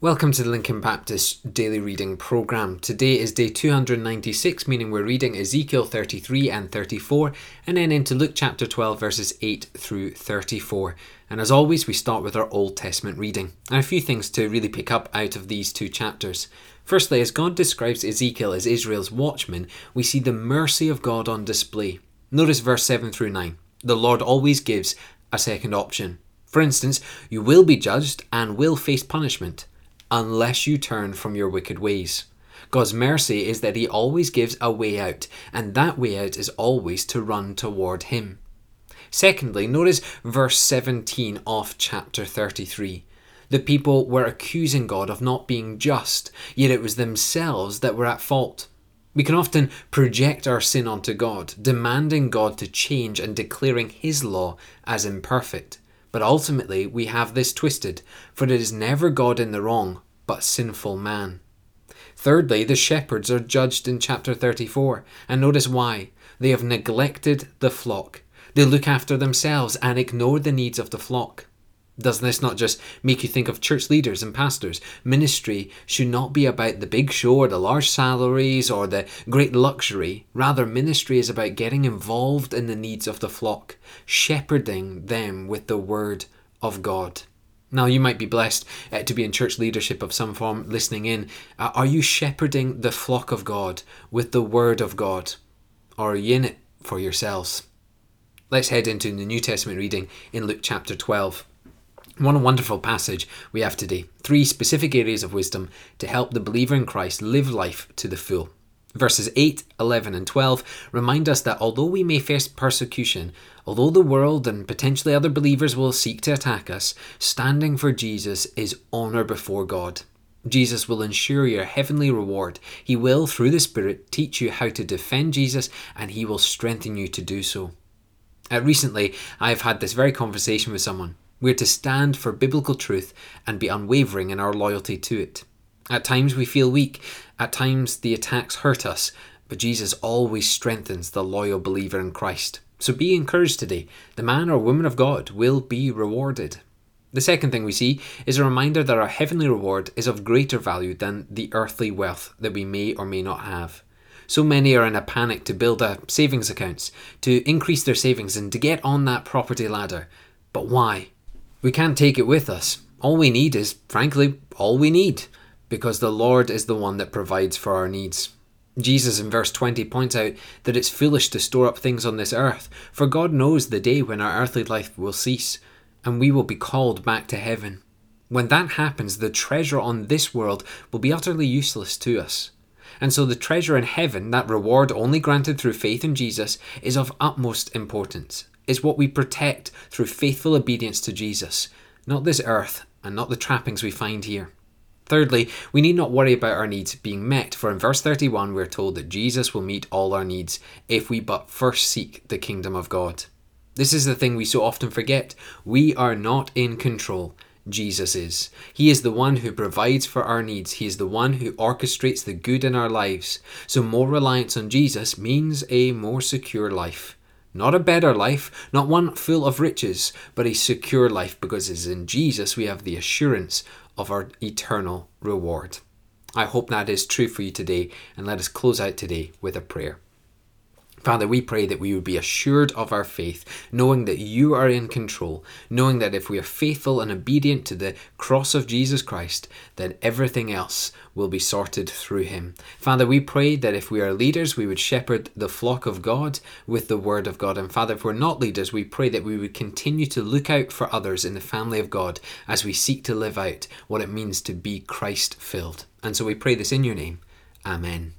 Welcome to the Lincoln Baptist Daily Reading Programme. Today is day 296, meaning we're reading Ezekiel 33 and 34, and then into Luke chapter 12, verses 8 through 34. And as always, we start with our Old Testament reading. And a few things to really pick up out of these two chapters. Firstly, as God describes Ezekiel as Israel's watchman, we see the mercy of God on display. Notice verse 7 through 9. The Lord always gives a second option. For instance, you will be judged and will face punishment unless you turn from your wicked ways. God's mercy is that He always gives a way out, and that way out is always to run toward Him. Secondly, notice verse 17 of chapter 33. The people were accusing God of not being just, yet it was themselves that were at fault. We can often project our sin onto God, demanding God to change and declaring His law as imperfect. But ultimately, we have this twisted, for it is never God in the wrong, but sinful man. Thirdly, the shepherds are judged in chapter 34, and notice why. They have neglected the flock. They look after themselves and ignore the needs of the flock. Does this not just make you think of church leaders and pastors? Ministry should not be about the big show or the large salaries or the great luxury. Rather, ministry is about getting involved in the needs of the flock, shepherding them with the word of God. Now, you might be blessed uh, to be in church leadership of some form listening in. Uh, are you shepherding the flock of God with the word of God? Or are you in it for yourselves? Let's head into the New Testament reading in Luke chapter 12. A wonderful passage we have today. Three specific areas of wisdom to help the believer in Christ live life to the full. Verses 8, 11, and 12 remind us that although we may face persecution, although the world and potentially other believers will seek to attack us, standing for Jesus is honour before God. Jesus will ensure your heavenly reward. He will, through the Spirit, teach you how to defend Jesus and He will strengthen you to do so. Uh, recently, I've had this very conversation with someone. We're to stand for biblical truth and be unwavering in our loyalty to it. At times we feel weak, at times the attacks hurt us, but Jesus always strengthens the loyal believer in Christ. So be encouraged today. The man or woman of God will be rewarded. The second thing we see is a reminder that our heavenly reward is of greater value than the earthly wealth that we may or may not have. So many are in a panic to build a savings accounts, to increase their savings and to get on that property ladder. But why? We can't take it with us. All we need is, frankly, all we need, because the Lord is the one that provides for our needs. Jesus in verse 20 points out that it's foolish to store up things on this earth, for God knows the day when our earthly life will cease, and we will be called back to heaven. When that happens, the treasure on this world will be utterly useless to us. And so the treasure in heaven, that reward only granted through faith in Jesus, is of utmost importance is what we protect through faithful obedience to Jesus, not this earth and not the trappings we find here. Thirdly, we need not worry about our needs being met, for in verse 31 we're told that Jesus will meet all our needs if we but first seek the kingdom of God. This is the thing we so often forget. We are not in control. Jesus is. He is the one who provides for our needs. He is the one who orchestrates the good in our lives. So, more reliance on Jesus means a more secure life. Not a better life, not one full of riches, but a secure life because it's in Jesus we have the assurance of our eternal reward. I hope that is true for you today, and let us close out today with a prayer. Father, we pray that we would be assured of our faith, knowing that you are in control, knowing that if we are faithful and obedient to the cross of Jesus Christ, then everything else will be sorted through him. Father, we pray that if we are leaders, we would shepherd the flock of God with the word of God. And Father, if we're not leaders, we pray that we would continue to look out for others in the family of God as we seek to live out what it means to be Christ filled. And so we pray this in your name. Amen.